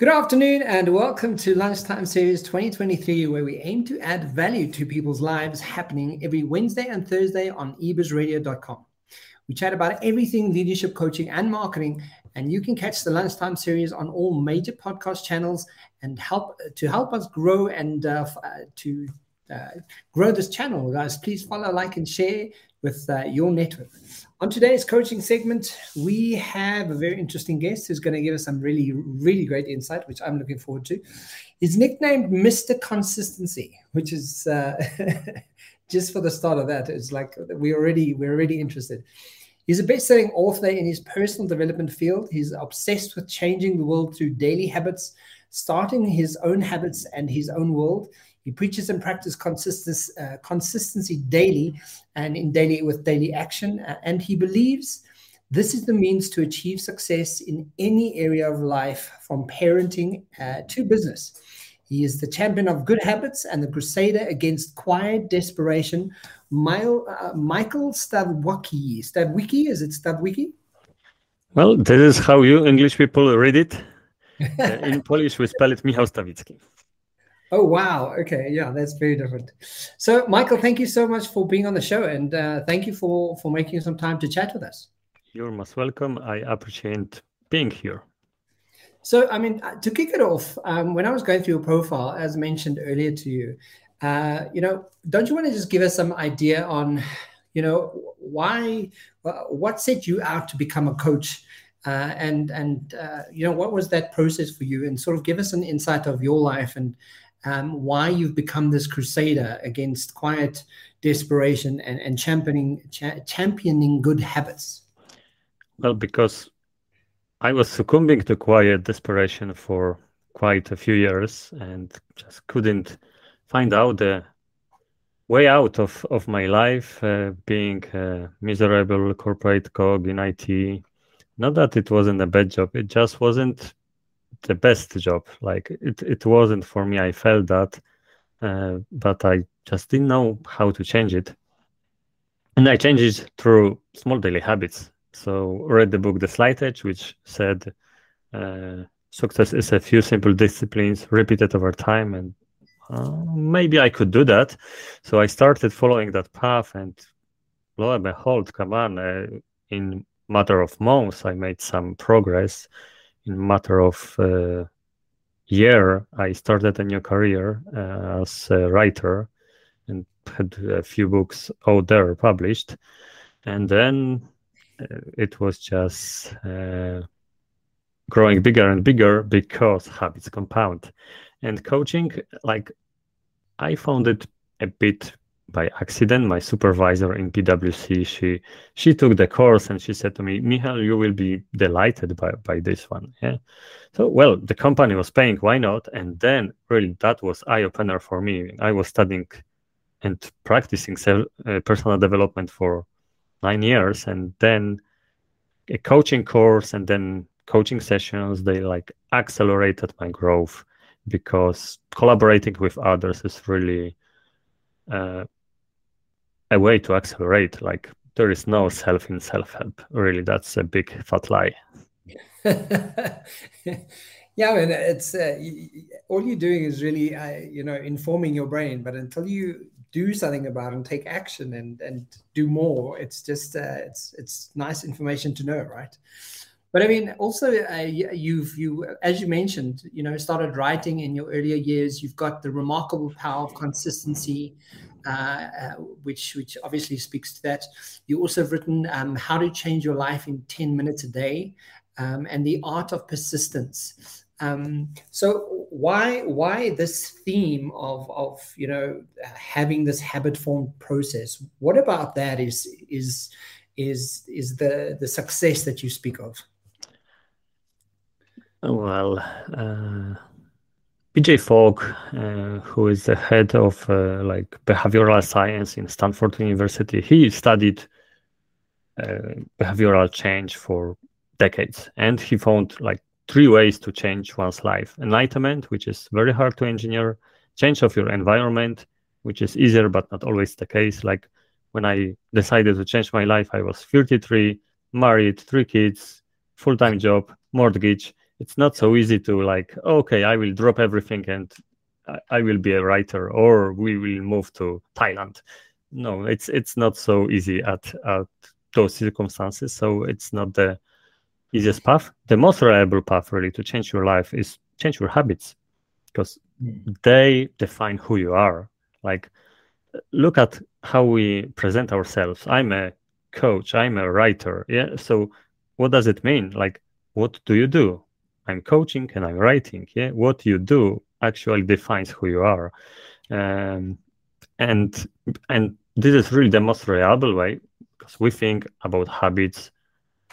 Good afternoon and welcome to Lunchtime Series 2023, where we aim to add value to people's lives happening every Wednesday and Thursday on ebizradio.com. We chat about everything leadership coaching and marketing, and you can catch the Lunchtime Series on all major podcast channels and help to help us grow and uh, uh, to uh, grow this channel, guys. Please follow, like, and share with uh, your network. On today's coaching segment, we have a very interesting guest who's going to give us some really, really great insight, which I'm looking forward to. He's nicknamed Mr. Consistency, which is uh, just for the start of that. It's like we already we're already interested. He's a best-selling author in his personal development field. He's obsessed with changing the world through daily habits, starting his own habits and his own world. He preaches and practices consistency, uh, consistency daily and in daily with daily action. Uh, and he believes this is the means to achieve success in any area of life, from parenting uh, to business. He is the champion of good habits and the crusader against quiet desperation. Mile, uh, Michael Stawiecki. Stawiecki, is it Stawiecki? Well, this is how you English people read it. Uh, in Polish, we spell it Michał Stawicki. Oh wow! Okay, yeah, that's very different. So, Michael, thank you so much for being on the show, and uh, thank you for for making some time to chat with us. You're most welcome. I appreciate being here. So, I mean, uh, to kick it off, um, when I was going through your profile, as mentioned earlier to you, uh, you know, don't you want to just give us some idea on, you know, why, what set you out to become a coach, uh, and and uh, you know, what was that process for you, and sort of give us an insight of your life and um, why you've become this crusader against quiet desperation and, and championing cha- championing good habits. Well, because I was succumbing to quiet desperation for quite a few years and just couldn't find out the way out of, of my life, uh, being a miserable corporate cog in IT. Not that it wasn't a bad job, it just wasn't the best job. Like it, it wasn't for me. I felt that, uh, but I just didn't know how to change it. And I changed it through small daily habits. So read the book The Slight Edge, which said uh, success is a few simple disciplines repeated over time, and uh, maybe I could do that. So I started following that path, and lo and behold, come on, uh, in matter of months, I made some progress in matter of uh, year, I started a new career uh, as a writer and had a few books out there published. And then uh, it was just uh, growing bigger and bigger because habits compound. And coaching, like I found it a bit by accident. My supervisor in PwC, she she took the course and she said to me, Michal, you will be delighted by, by this one. Yeah. So well, the company was paying, why not? And then really that was eye opener for me. I was studying and practicing self, uh, personal development for nine years, and then a coaching course, and then coaching sessions. They like accelerated my growth because collaborating with others is really uh, a way to accelerate. Like there is no self in self help. Really, that's a big fat lie. yeah, I mean, it's uh, all you're doing is really, uh, you know, informing your brain. But until you do something about it and take action and and do more, it's just uh, it's it's nice information to know, right? But I mean, also uh, you've you as you mentioned, you know, started writing in your earlier years. You've got the remarkable power of consistency, which which obviously speaks to that. You also have written um, how to change your life in ten minutes a day, um, and the art of persistence. Um, so why why this theme of of you know having this habit form process? What about that is is is is the the success that you speak of? Well, uh, BJ Fogg, uh, who is the head of uh, like behavioral science in Stanford University, he studied uh, behavioral change for decades, and he found like three ways to change one's life: enlightenment, which is very hard to engineer; change of your environment, which is easier but not always the case. Like when I decided to change my life, I was 33, married, three kids, full-time job, mortgage it's not so easy to like okay i will drop everything and I will be a writer or we will move to Thailand. No, it's it's not so easy at, at those circumstances. So it's not the easiest path. The most reliable path really to change your life is change your habits because mm. they define who you are. Like look at how we present ourselves. I'm a coach, I'm a writer. Yeah. So what does it mean? Like what do you do? I'm coaching and I'm writing. Yeah. What you do actually defines who you are. Um, and and this is really the most reliable way because we think about habits,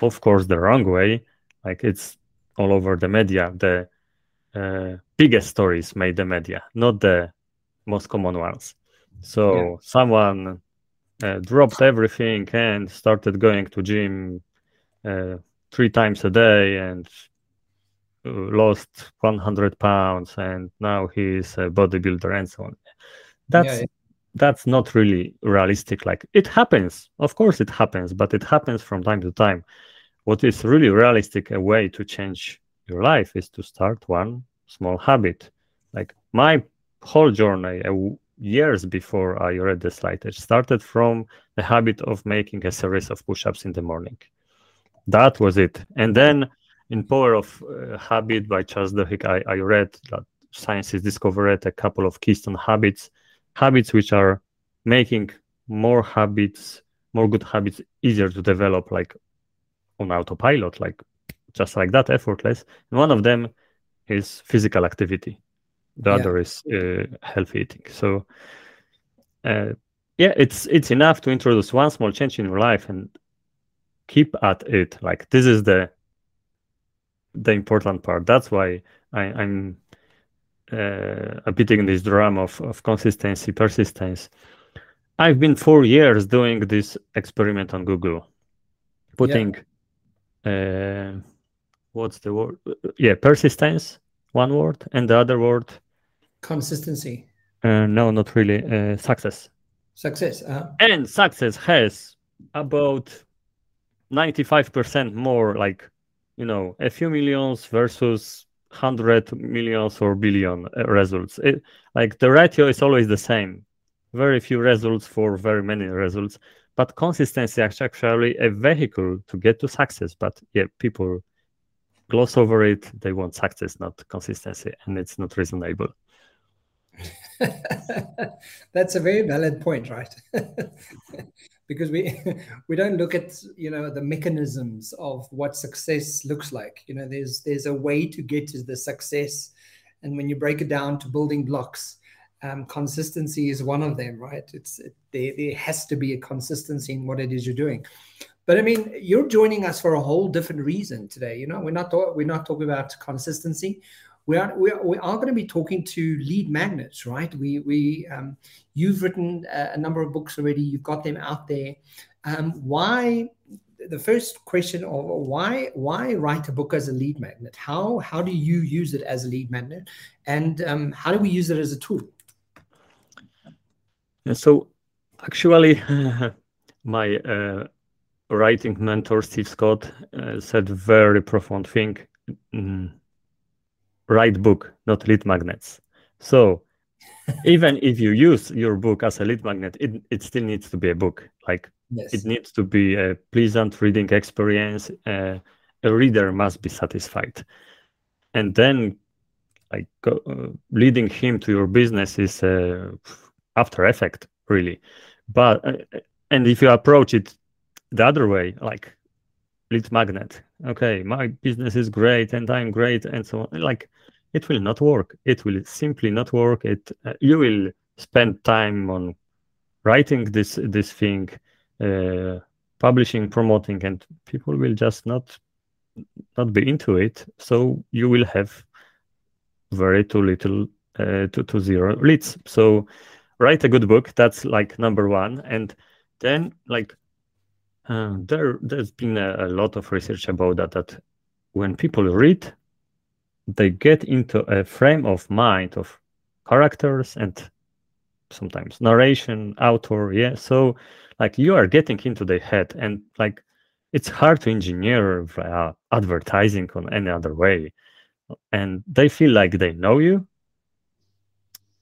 of course, the wrong way. Like it's all over the media. The uh, biggest stories made the media, not the most common ones. So yeah. someone uh, dropped everything and started going to gym uh, three times a day and lost 100 pounds and now he's a bodybuilder and so on. That's yeah, yeah. that's not really realistic. Like it happens. Of course it happens but it happens from time to time. What is really realistic a way to change your life is to start one small habit. Like my whole journey years before i read the Slight Edge started from the habit of making a series of push-ups in the morning. That was it. And then in Power of uh, Habit by Charles Duhigg, I, I read that science has discovered a couple of keystone habits, habits which are making more habits, more good habits easier to develop, like on autopilot, like just like that, effortless. And one of them is physical activity. The yeah. other is uh, healthy eating. So, uh, yeah, it's it's enough to introduce one small change in your life and keep at it. Like this is the the important part. That's why I, am uh, beating this drum of, of consistency, persistence. I've been four years doing this experiment on Google, putting yeah. uh, what's the word? Yeah, persistence, one word, and the other word consistency. Uh, no, not really. Uh, success. Success. Uh-huh. And success has about 95% more like you know a few millions versus hundred millions or billion uh, results. It, like the ratio is always the same. Very few results for very many results but consistency is actually a vehicle to get to success. But yeah people gloss over it. They want success not consistency and it's not reasonable. That's a very valid point right because we we don't look at you know the mechanisms of what success looks like. You know there's there's a way to get to the success. And when you break it down to building blocks um, consistency is one of them right? It's it, there, there has to be a consistency in what it is you're doing. But i mean you're joining us for a whole different reason today. You know we're not we're not talking about consistency we are we are, we are going to be talking to lead magnets, right? We we um, you've written a, a, number of books already. You've got them out there. Um, why? The first question of why why write a book as a lead magnet? How how do you use it as a lead magnet, and um, how do we use it as a tool? So, actually, my uh, writing mentor Steve Scott uh, said very profound thing. Mm write book, not lead magnets. So even if you use your book as a lead magnet, it, it still needs to be a book. Like yes. it needs to be a pleasant reading experience. Uh, a reader must be satisfied. And then like uh, leading him to your business is uh, after effect, really. But uh, and if you approach it the other way, like lead magnet, okay, my business is great and I'm great and so on, like it will not work. It will simply not work. It uh, you will spend time on writing this this thing, uh, publishing, promoting, and people will just not not be into it. So you will have very too little uh, to to zero leads. So write a good book. That's like number one, and then like uh, there there's been a, a lot of research about that. That when people read they get into a frame of mind of characters and sometimes narration author yeah so like you are getting into the head and like it's hard to engineer advertising on any other way and they feel like they know you.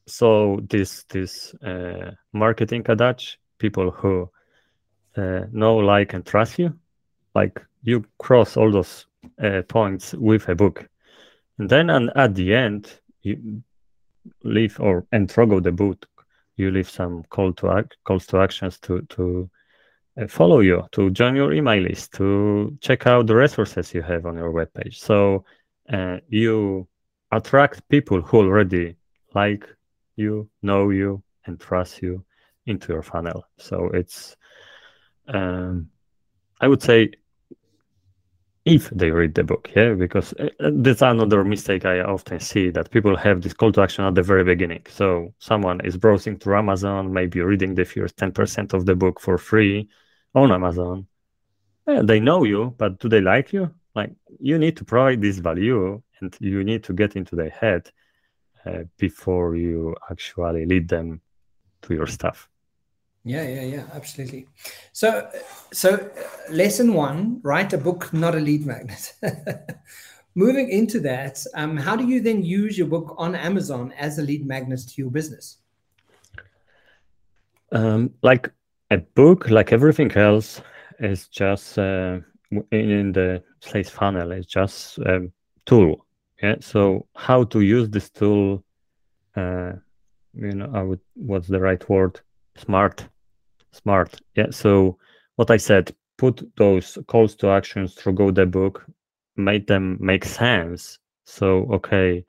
So this this uh, marketing adage, people who uh, know, like, and trust you, like you cross all those uh, points with a book, and then and at the end you leave or toggle the book, you leave some call to act, calls to actions to to uh, follow you, to join your email list, to check out the resources you have on your webpage. So uh, you attract people who already like you, know you, and trust you into your funnel. So it's, um, I would say, if they read the book, yeah, because uh, uh, that's another mistake I often see that people have this call to action at the very beginning. So someone is browsing through Amazon, maybe reading the first 10% of the book for free on Amazon. Yeah, they know you, but do they like you? Like you need to provide this value and you need to get into their head uh, before you actually lead them to your stuff. Yeah, yeah, yeah, absolutely. So, so lesson one: write a book, not a lead magnet. Moving into that, um, how do you then use your book on Amazon as a lead magnet to your business? Um, like a book, like everything else, is just uh, in the sales funnel. It's just a tool. Yeah. So how to use this tool? Uh, you know, I would. What's the right word? Smart Smart. Yeah. So what I said, put those calls to actions through book, make them make sense. So okay,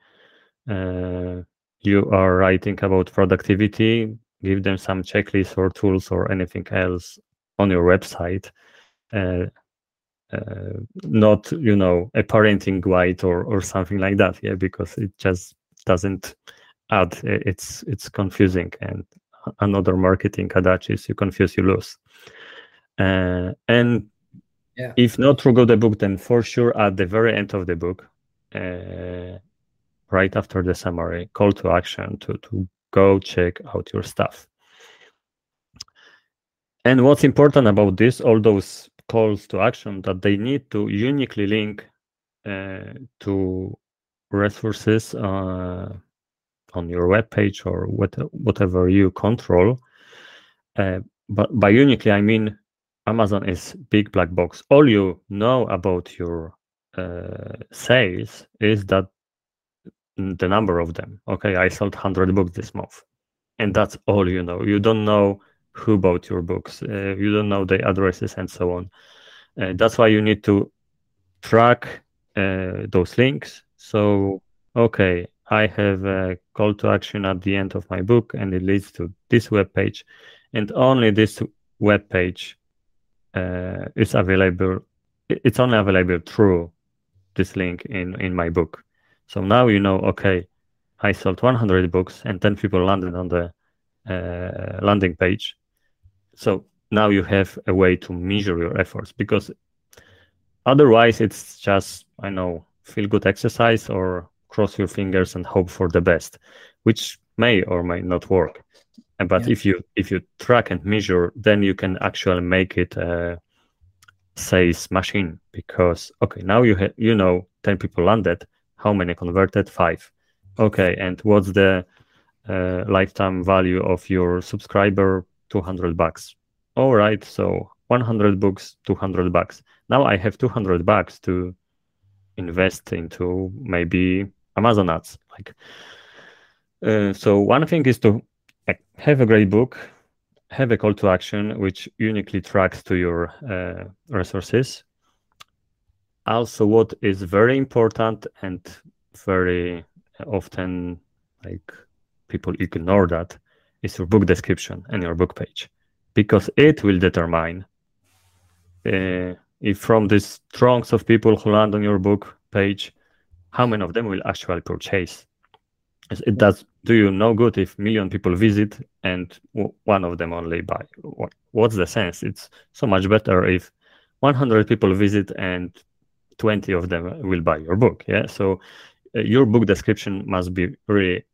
uh, you are writing about productivity. Give them some checklists or tools or anything else on your website. Uh, uh, not you know a parenting guide or or something like that yeah because it just doesn't add it's it's confusing and another marketing adage is you confuse, you lose. Uh, and yeah. if not through the book, then for sure at the very end of the book, uh, right after the summary, call to action to, to go check out your stuff. And what's important about this, all those calls to action, that they need to uniquely link uh, to resources uh, on your web page or what, whatever you control. Uh, but by uniquely, I mean Amazon is big black box. All you know about your uh, sales is that the number of them. Okay, I sold 100 books this month. And that's all you know. You don't know who bought your books. Uh, you don't know the addresses and so on. Uh, that's why you need to track uh, those links. So, okay, I have a call to action at the end of my book and it leads to this web page. And only this web page uh, is available. It's only available through this link in, in my book. So now you know, okay, I sold 100 books and 10 people landed on the uh, landing page. So now you have a way to measure your efforts because otherwise it's just, I know, feel good exercise or cross your fingers and hope for the best, which may or may not work. But yeah. if you if you track and measure, then you can actually make it a sales machine because okay, now you ha- you know ten people landed, how many converted? Five. Okay, and what's the uh, lifetime value of your subscriber? Two hundred bucks. All right, so 100 books, 200 bucks. Now I have 200 bucks to invest into maybe Amazon ads. Like, uh, so one thing is to have a great book, have a call to action which uniquely tracks to your uh, resources. Also, what is very important and very often like people ignore that is your book description and your book page because it will determine uh, if from these trunks of people who land on your book page how many of them will actually purchase? It does do you no good if million people visit and one of them only buy. What's the sense? It's so much better if 100 people visit and 20 of them will buy your book. Yeah. So uh, your book description must be really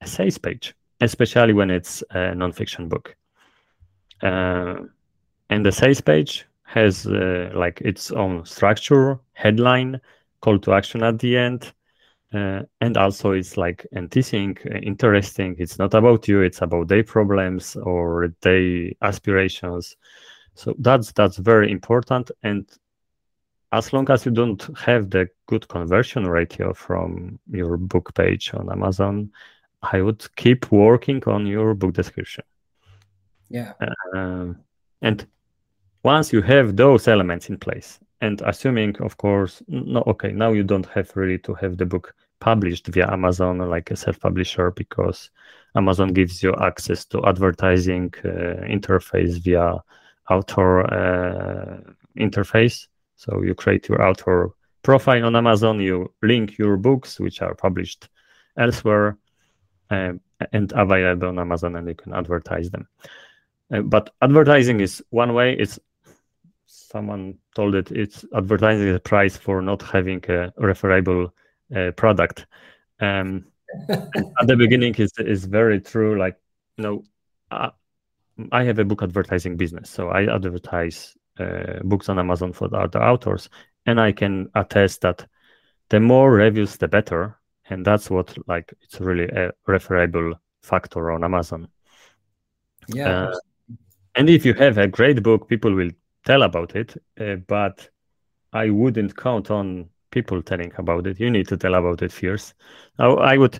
a sales page, especially when it's a nonfiction book. Uh, and the sales page has uh, like its own structure, headline, call to action at the end, uh, and also it's like uh, interesting. It's not about you; it's about their problems or their aspirations. So that's that's very important. And as long as you don't have the good conversion ratio from your book page on Amazon, I would keep working on your book description. Yeah. Um, and once you have those elements in place, and assuming, of course, no, okay, now you don't have really to have the book published via Amazon like a self-publisher because Amazon gives you access to advertising uh, interface via author uh, interface. So you create your author profile on Amazon, you link your books which are published elsewhere um, and available on Amazon, and you can advertise them. Uh, but advertising is one way. It's someone told it it's advertising the price for not having a referable uh, product. Um, at the beginning, is is very true. Like you know, uh, I have a book advertising business, so I advertise uh, books on Amazon for the other authors, and I can attest that the more reviews, the better, and that's what like it's really a referable factor on Amazon. Yeah. Uh, and if you have a great book, people will tell about it, uh, but I wouldn't count on people telling about it. You need to tell about it first. Now, I would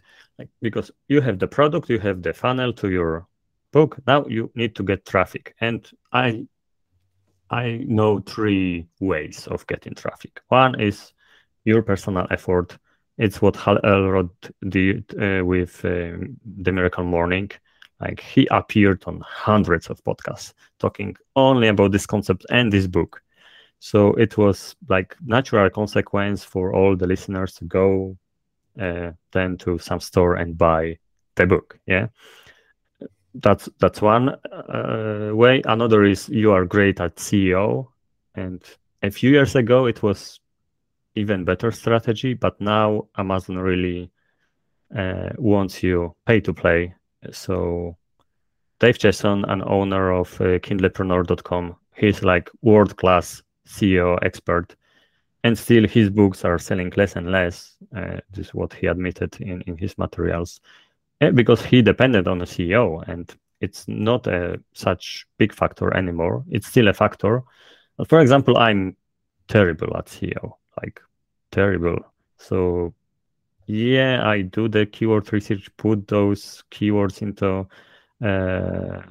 because you have the product, you have the funnel to your book. Now you need to get traffic, and I I know three ways of getting traffic. One is your personal effort. It's what Hal Elrod did uh, with um, the Miracle Morning. Like he appeared on hundreds of podcasts talking only about this concept and this book. So it was like natural consequence for all the listeners to go uh, then to some store and buy the book. Yeah, that's that's one uh, way. Another is you are great at SEO, and a few years ago it was even better strategy, but now Amazon really uh, wants you pay to play. So Dave Chesson, an owner of uh, Kindlepreneur.com, he's like world class SEO expert, and still his books are selling less and less. Uh, this is what he admitted in, in his materials, and because he depended on a SEO, and it's not a such big factor anymore. It's still a factor. For example, I'm terrible at SEO, like terrible. So yeah, I do the keyword research, put those keywords into uh,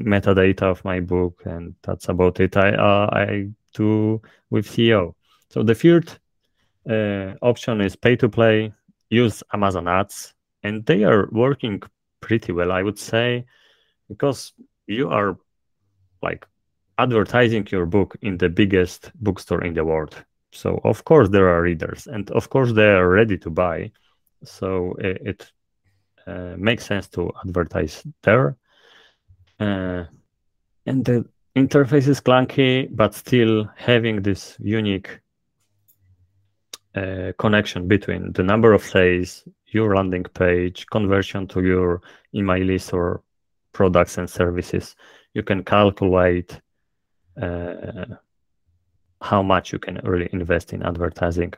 metadata of my book, and that's about it. I uh, I to with SEO. So the third uh, option is pay to play. Use Amazon ads, and they are working pretty well, I would say, because you are like advertising your book in the biggest bookstore in the world. So of course there are readers, and of course they are ready to buy. So it, it uh, makes sense to advertise there. Uh, and the interface is clunky, but still having this unique uh, connection between the number of sales, your landing page, conversion to your email list or products and services. You can calculate uh, how much you can really invest in advertising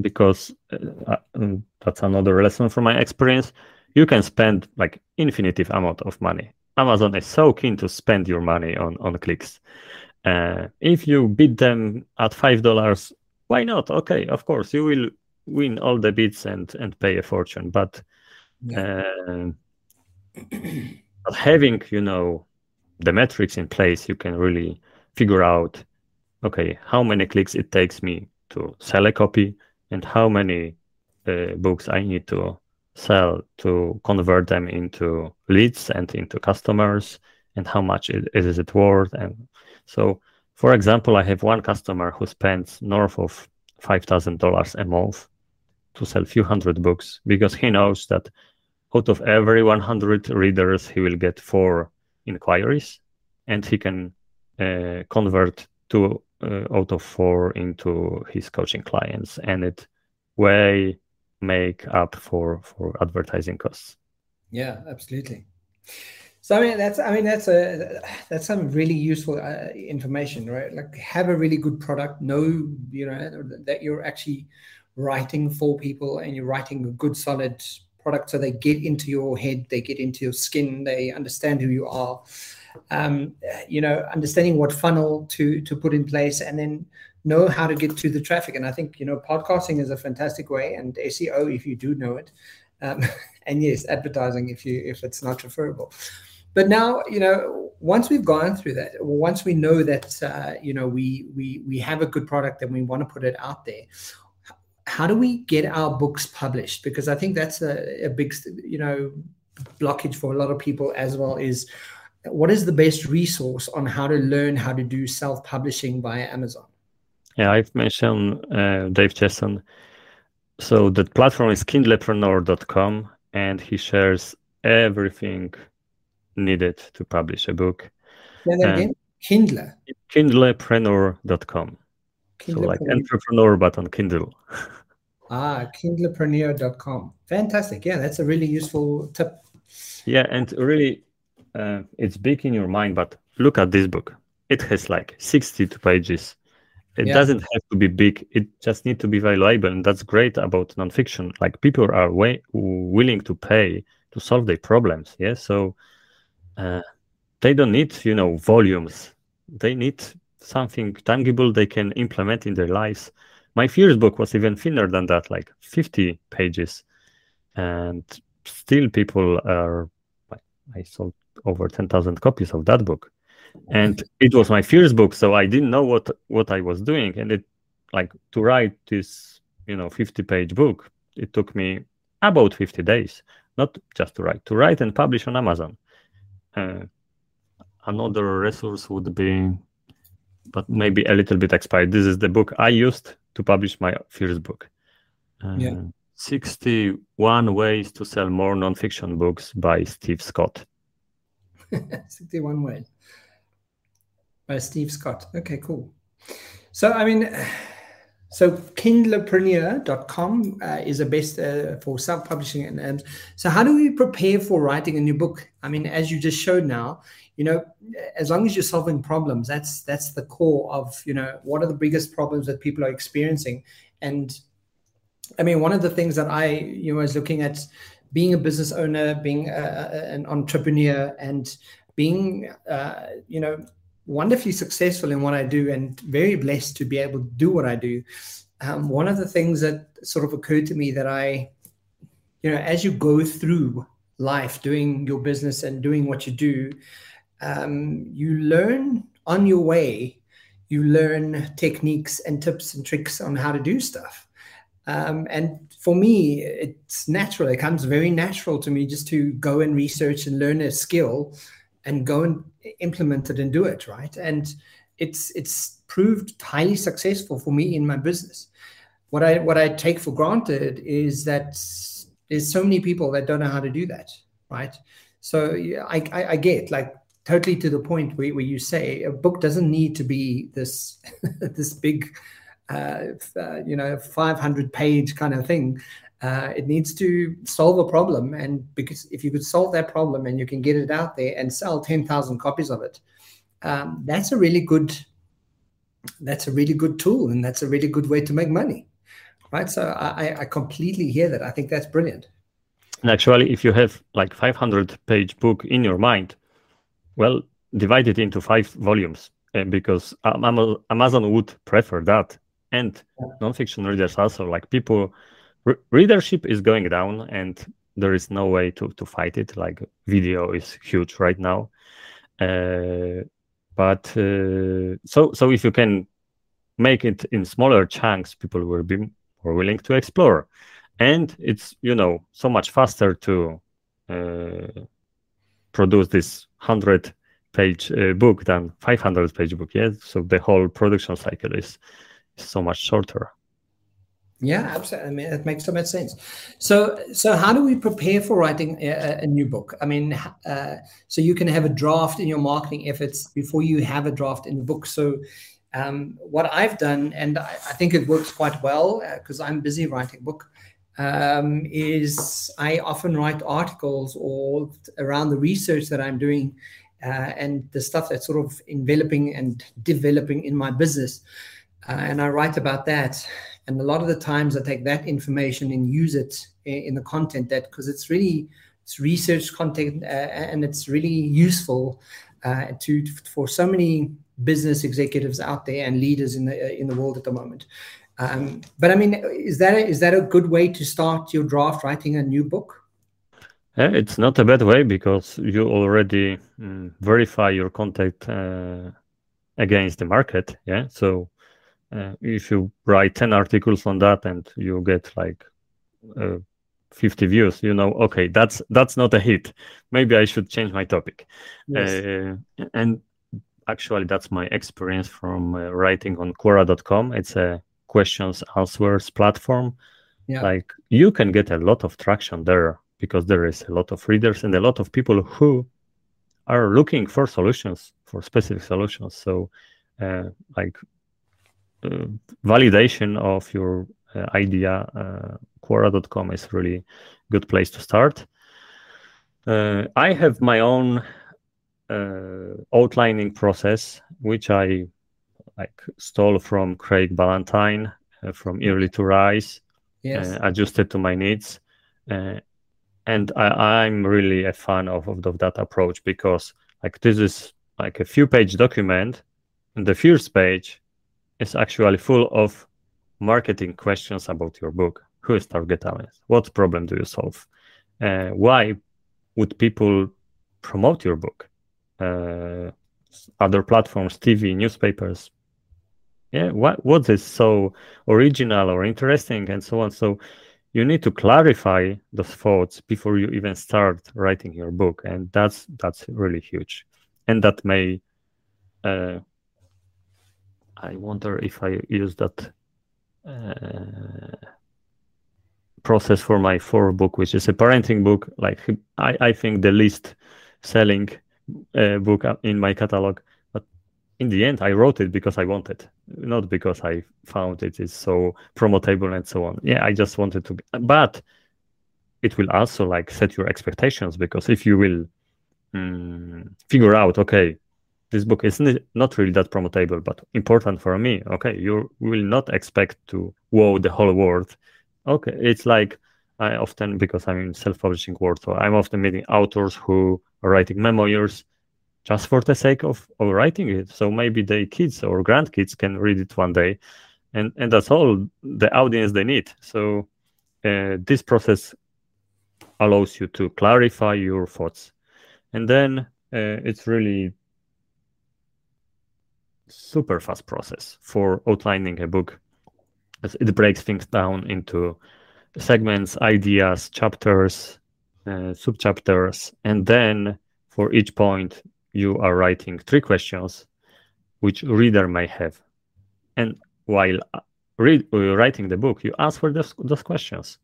because uh, um, that's another lesson from my experience. You can spend like infinitive amount of money Amazon is so keen to spend your money on on clicks. Uh, if you beat them at five dollars, why not? Okay, of course you will win all the bids and and pay a fortune. But, uh, but having you know the metrics in place, you can really figure out okay how many clicks it takes me to sell a copy and how many uh, books I need to sell to convert them into leads and into customers and how much it, is it worth and so for example i have one customer who spends north of $5000 a month to sell few hundred books because he knows that out of every 100 readers he will get four inquiries and he can uh, convert two uh, out of four into his coaching clients and it way make up for for advertising costs. Yeah absolutely. So i mean that's i mean that's a that's some really useful uh, information right? Like have a really good product know you know that you're actually writing for people and you're writing a good solid product so they get into your head they get into your skin they understand who you are um, you know understanding what funnel to to put in place and then know how to get to the traffic. And i think you know podcasting is a fantastic way and seo if you do know it um, and yes advertising if you if it's not referable but now you know once we've gone through that once we know that uh, you know we we we have a good product and we want to put it out there how do we get our books published? Because i think that's a, a big you know blockage for a lot of people as well is what is the best resource on how to learn how to do self-publishing via amazon yeah i've mentioned uh, dave chesson so the platform is kindlepreneur.com and he shares everything needed to publish a book. Yeah, again, Kindle. Kindlepreneur.com. So like entrepreneur, but on Kindle. ah, kindlepreneur.com. Fantastic. Yeah, that's a really useful tip. Yeah, and really, uh, it's big in your mind, but look at this book. It has like 62 pages. It yeah. doesn't have to be big. It just need to be valuable, and that's great about nonfiction. Like people are way willing to pay to solve their problems. Yeah, so uh, they don't need you know volumes they need something tangible they can implement in their lives my first book was even thinner than that like 50 pages and still people are i sold over 10000 copies of that book and it was my first book so i didn't know what what i was doing and it like to write this you know 50 page book it took me about 50 days not just to write to write and publish on amazon uh, another resource would be, but maybe a little bit expired. This is the book I used to publish my first book. Uh, yeah. 61 Ways to Sell More Nonfiction Books by Steve Scott. 61 Ways by Steve Scott. Okay, cool. So, I mean, so kindlepreneur.com uh, is the best uh, for self-publishing and, and so how do we prepare for writing a new book i mean as you just showed now you know as long as you're solving problems that's that's the core of you know what are the biggest problems that people are experiencing and i mean one of the things that i you know was looking at being a business owner being a, an entrepreneur and being uh, you know wonderfully successful in what I do and very blessed to be able to do what I do. Um, one of the things that sort of occurred to me that I, you know, as you go through life doing your business and doing what you do, um, you learn on your way, you learn techniques and tips and tricks on how to do stuff. Um, and for me, it's natural. It comes very natural to me just to go and research and learn a skill and go and implement it and do it right? And it's it's proved highly successful for me in my business. What i what i take for granted is that there's so many people that don't know how to do that right? So i i, I get like totally to the point where, where you say a book doesn't need to be this this big uh, uh, you know 500 page kind of thing uh, it needs to solve a problem, and because if you could solve that problem and you can get it out there and sell ten thousand copies of it, um, that's a really good. That's a really good tool, and that's a really good way to make money, right? So I, I completely hear that. I think that's brilliant. And actually, if you have like 500 page book in your mind, well, divide it into five volumes uh, because Amazon would prefer that. And nonfiction readers also like people re- readership is going down and there is no way to, to fight it like video is huge right now. Uh, but uh, so so if you can make it in smaller chunks people will be more willing to explore. And it's you know so much faster to uh, produce this 100 page uh, book than 500 page book yeah? So the whole production cycle is so much shorter yeah, absolutely. I mean, it makes so much sense. So, so how do we prepare for writing a, a new book? I mean, uh, so you can have a draft in your marketing efforts before you have a draft in the book. So, um, what I've done, and I, I think it works quite well because uh, I'm busy writing book, um, is I often write articles or around the research that I'm doing uh, and the stuff that's sort of enveloping and developing in my business. Uh, and I write about that. And a lot of the times I take that information and use it in, in the content that because it's really it's research content uh, and it's really useful uh, to for so many business executives out there and leaders in the in the world at the moment. Um, but I mean, is that a, is that a good way to start your draft writing a new book? Yeah, it's not a bad way because you already mm, verify your content uh, against the market. Yeah, so uh, if you write 10 articles on that and you get like uh, 50 views you know okay that's that's not a hit. Maybe i should change my topic. Yes. uh, and actually that's my experience from uh, writing on quora.com it's a questions answers platform. Yeah. like you can get a lot of traction there because there is a lot of readers and a lot of people who are looking for solutions for specific solutions. So uh, like Uh, validation of your uh, idea, uh, Quora.com is really good place to start. Uh, I have my own uh, outlining process, which I like stole from Craig Ballantyne from Early to Rise, yes. adjusted to my needs and I, am really a fan of, of, of, that approach because like this is like a few page document and the first page is actually full of marketing questions about your book. Who is target audience? What problem do you solve? Uh, why would people promote your book? Uh, other platforms, TV, newspapers. Yeah, what what is so original or interesting, and so on. So you need to clarify those thoughts before you even start writing your book, and that's that's really huge, and that may uh, I wonder if I use that uh, process for my fourth book, which is a parenting book. Like I, I think the least selling uh, book in my catalog. But in the end, I wrote it because I wanted, not because I found it is so promotable and so on. Yeah, I just wanted to. But it will also like set your expectations because if you will um, figure out, okay, this book is not really that promotable, but important for me. Okay, you will not expect to wow the whole world. Okay, it's like I often because I'm in self-publishing world, so I'm often meeting authors who are writing memoirs just for the sake of, of writing it. So maybe their kids or grandkids can read it one day, and and that's all the audience they need. So uh, this process allows you to clarify your thoughts, and then uh, it's really super fast process for outlining a book. It breaks things down into segments, ideas, chapters, uh, subchapters, and then for each point you are writing three questions which reader may have. And while uh, read, uh, writing the book, you answer those, those questions.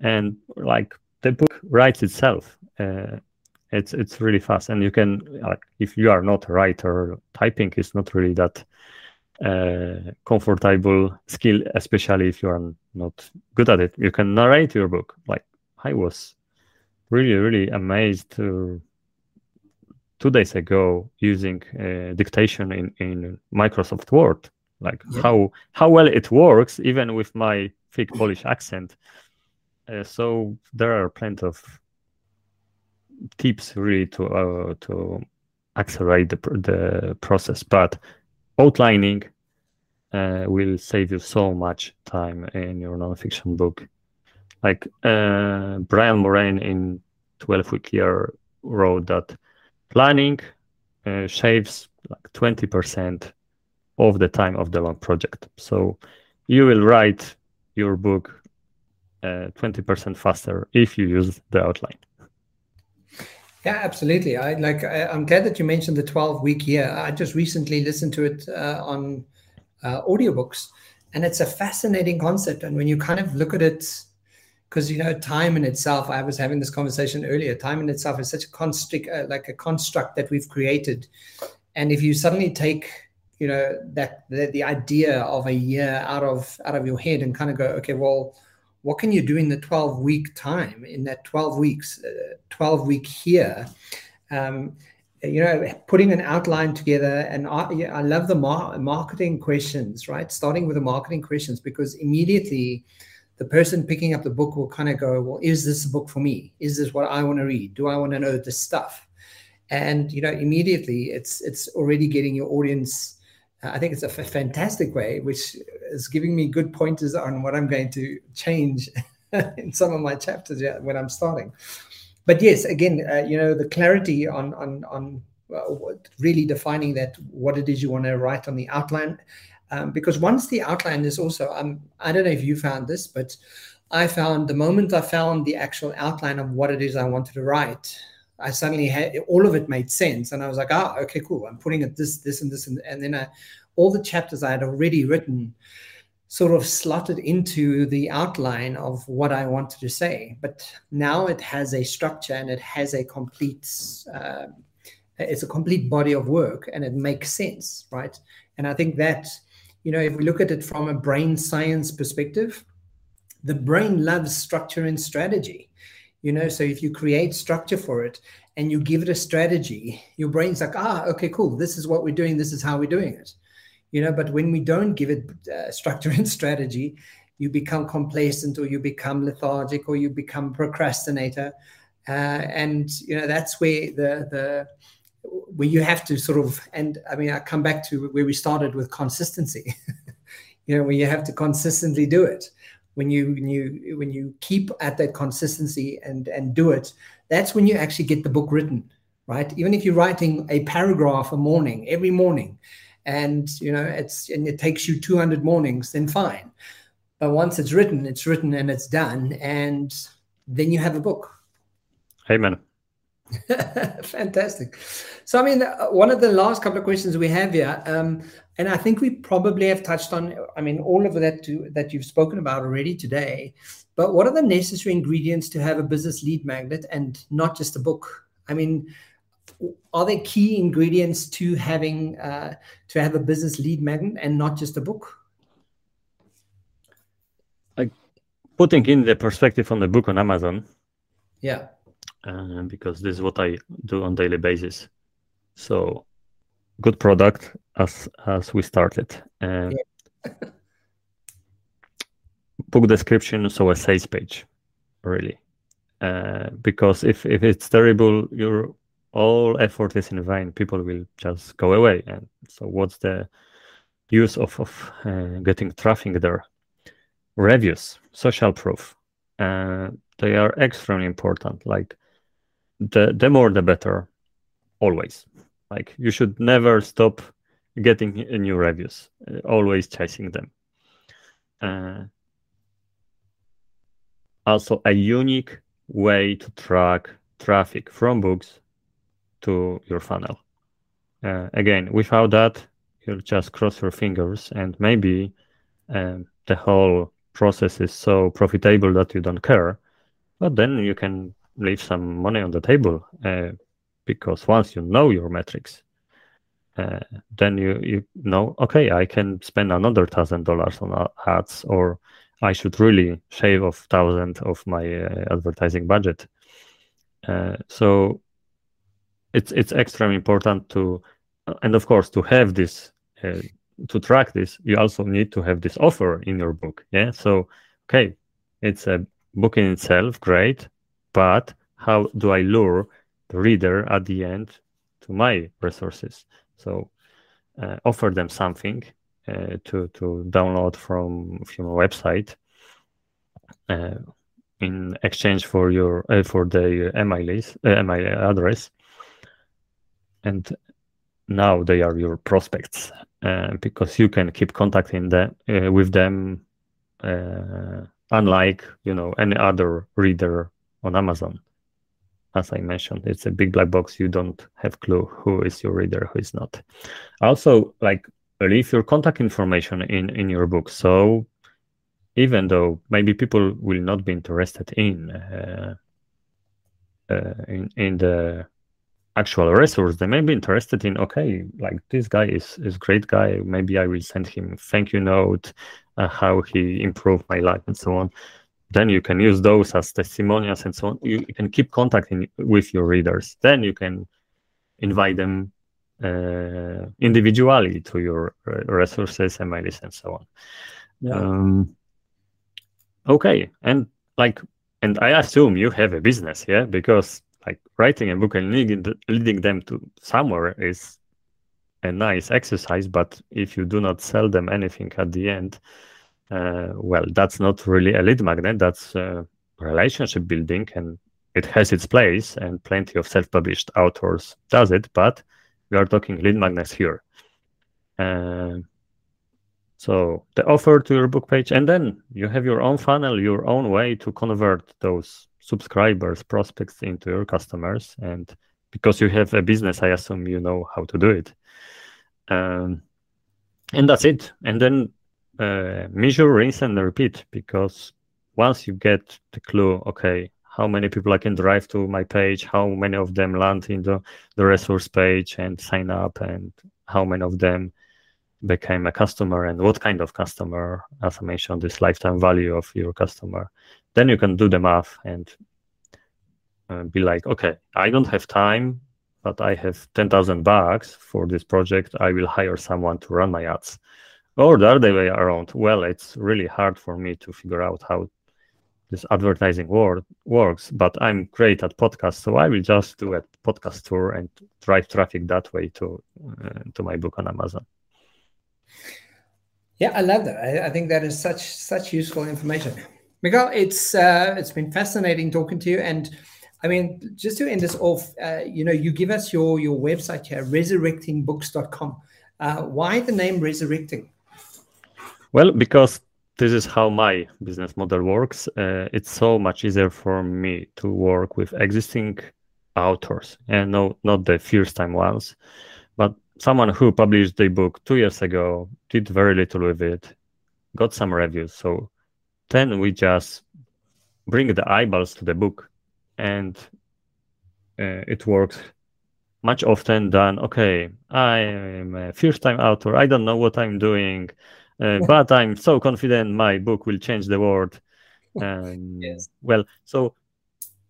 And like the book writes itself. Uh, it's it's really fast. And you can like if you are not a writer typing is not really that uh, comfortable skill especially if you are not good at it. You can narrate your book. Like i was really really amazed to, two days ago using uh, dictation in, in microsoft word. Like yeah. how how well it works even with my thick polish accent. Uh, so there are plenty of tips really to uh, to accelerate the the process. But outlining uh, will save you so much time in your nonfiction book. Like uh, Brian Moran in 12 Week Year wrote that planning uh, shaves like 20% of the time of the long project. So you will write your book 20% uh, faster if you use the outline. Yeah, absolutely. I like. I, am glad that you mentioned the 12 week year. I just recently listened to it uh, on uh, audiobooks, and it's a fascinating concept. And when you kind of look at it, because you know, time in itself. I was having this conversation earlier. Time in itself is such a construct, uh, like a construct that we've created. And if you suddenly take, you know, that the, the idea of a year out of out of your head and kind of go, okay, well what can you do in the 12 week time in that 12 weeks uh, 12 week year um, you know, putting an outline together. And I, I love the mar- marketing questions, right? Starting with the marketing questions because immediately the person picking up the book will kind of go, well, is this a book for me? Is this what I want to read? Do I want to know this stuff? And you know, immediately it's it's already getting your audience. I think it's a f- fantastic way, which is giving me good pointers on what I'm going to change in some of my chapters when I'm starting. But yes, again, uh, you know, the clarity on on on really defining that what it is you want to write on the outline um, because once the outline is also, um, I don't know if you found this, but I found the moment I found the actual outline of what it is I wanted to write, I suddenly had all of it made sense, and I was like, ah, okay, cool. I'm putting it this, this, and this, and, and then I, all the chapters I had already written sort of slotted into the outline of what I wanted to say. But now it has a structure and it has a complete, uh, it's a complete body of work, and it makes sense, right? And I think that you know, if we look at it from a brain science perspective, the brain loves structure and strategy. You know, so if you create structure for it and you give it a strategy, your brain's like, ah, okay, cool. This is what we're doing. This is how we're doing it. You know, but when we don't give it uh, structure and strategy, you become complacent or you become lethargic or you become procrastinator. Uh, and you know that's where the the where you have to sort of and i mean i come back to where we started with consistency you know where you have to consistently do it when you when you when you keep at that consistency and and do it that's when you actually get the book written right? Even if you're writing a paragraph a morning every morning and you know it's and it takes you 200 mornings then fine. But once it's written it's written and it's done and then you have a book. Amen Fantastic. So, I mean, uh, one of the last couple of questions we have here, um, and I think we probably have touched on, I mean, all of that to, that you've spoken about already today. But what are the necessary ingredients to have a business lead magnet and not just a book? I mean, are there key ingredients to having uh, to have a business lead magnet and not just a book? Like putting in the perspective on the book on Amazon. Yeah uh, because this is what I do on daily basis. So good product as as we started. Uh, yeah. book description, so a sales page, really. Uh, because if, if it's terrible, your all effort is in vain. People will just go away. And so, what's the use of, of uh, getting traffic there? Reviews, social proof. Uh, they are extremely important. Like the the more the better always. Like you should never stop getting new reviews uh, always chasing them. Uh, also a unique way to track traffic from books to your funnel. Uh, again without that you'll just cross your fingers and maybe um, the whole process is so profitable that you don't care but then you can leave some money on the table uh, because once you know your metrics, uh, then you you know okay I can spend another thousand dollars on ads or I should really shave off thousand of my uh, advertising budget. Uh, so it's it's extremely important to and of course to have this uh, to track this you also need to have this offer in your book yeah so okay it's a book in itself great but how do I lure the reader at the end to my resources? So uh, offer them something uh, to to download from from a website uh, in exchange for your uh, for the email list, email uh, address, and now they are your prospects uh, because you can keep contacting them with them unlike you know any other reader on Amazon. As I mentioned, it's a big black box. You don't have clue who is your reader, who is not. Also, like leave your contact information in in your book. So even though maybe people will not be interested in uh, uh, in in the actual resource, they may be interested in okay, like this guy is is great guy. Maybe I will send him thank you note, uh, how he improved my life and so on then you can use those as testimonials and so on you, you can keep contacting with your readers then you can invite them uh, individually to your resources, emails, and so on. Yeah. Um, okay, and like, and I assume you have a business, yeah, because like writing a book and leading, leading them to somewhere is a nice exercise. But if you do not sell them anything at the end, uh, well, that's not really a lead magnet. That's uh, relationship building, and it has its place. And plenty of self-published authors does it, but we are talking lead magnets here. Uh, so the offer to your book page, and then you have your own funnel, your own way to convert those subscribers, prospects into your customers. And because you have a business, I assume you know how to do it. Um, and that's it. And then uh, measure, rinse, and repeat. Because once you get the clue, okay, how many people I can drive to my page, how many of them land in the, the resource page and sign up, and how many of them became a customer and what kind of customer, as I mentioned, this lifetime value of your customer. Then you can do the math and uh, be like, okay, I don't have time, but I have 10,000 bucks for this project. I will hire someone to run my ads. Or the other way around. Well, it's really hard for me to figure out how this advertising word works, but I'm great at podcasts, so I will just do a podcast tour and drive traffic that way to uh, to my book on Amazon. Yeah, I love that. I, I, think that is such such useful information. Miguel, it's uh, it's been fascinating talking to you, and I mean, just to end this off, uh, you know, you give us your your website here, resurrectingbooks.com. Uh, why the name resurrecting? Well, because this is how my business model works. Uh, it's so much easier for me to work with existing authors and no, not the first time ones, but someone who published the book two years ago, did very little with it, got some reviews. So then we just bring the eyeballs to the book and uh, it works much often than okay i am a first time author i don't know what i'm doing uh, but i'm so confident my book will change the world. Um, yes. well so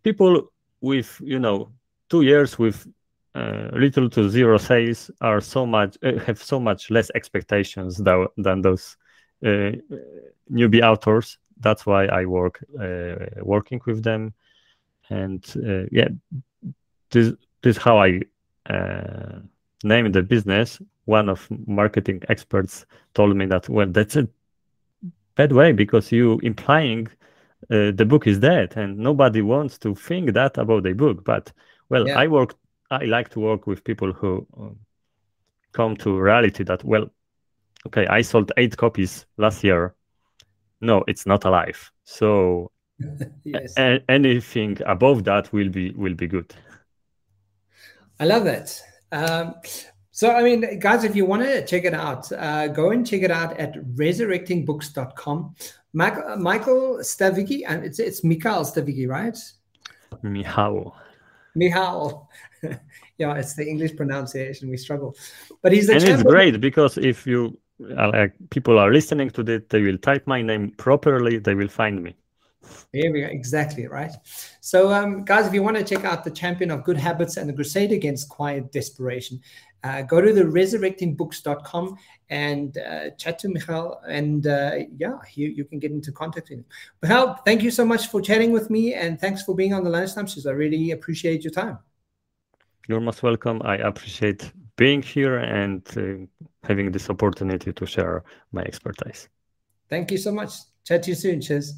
people with you know two years with uh, little to zero sales are so much uh, have so much less expectations than, than those uh, newbie authors. That's why i work uh, working with them. And uh, yeah this, this is how i uh, named the business one of marketing experts told me that well that's a bad way because you implying the book is dead and nobody wants to think that about a book but well yeah. i work I like to work with people who um, come to reality that well, okay, I sold eight copies last year. No, it's not alive. So yes. a- anything above that will be will be good. I love that. Um, so, I mean, guys, if you want to check it out, uh, go and check it out at resurrectingbooks.com. Mac- Michael Stawicki, and it's it's Mikhail Stawicki, right? Michał. Michał. yeah, it's the English pronunciation. We struggle, but he's the and it's great because if you uh, like people are listening to this, they will type my name properly. They will find me. Here we go. Exactly right. So, um, guys, if you want to check out the champion of good habits and the crusade against quiet desperation, uh, go to the resurrectingbooks.com and uh, chat to Michal. And uh, yeah, you, you can get into contact with him. Michal, thank you so much for chatting with me. And thanks for being on the lunchtime shows. I really appreciate your time. You're most welcome. I appreciate being here and uh, having this opportunity to share my expertise. Thank you so much. Chat to you soon. Cheers.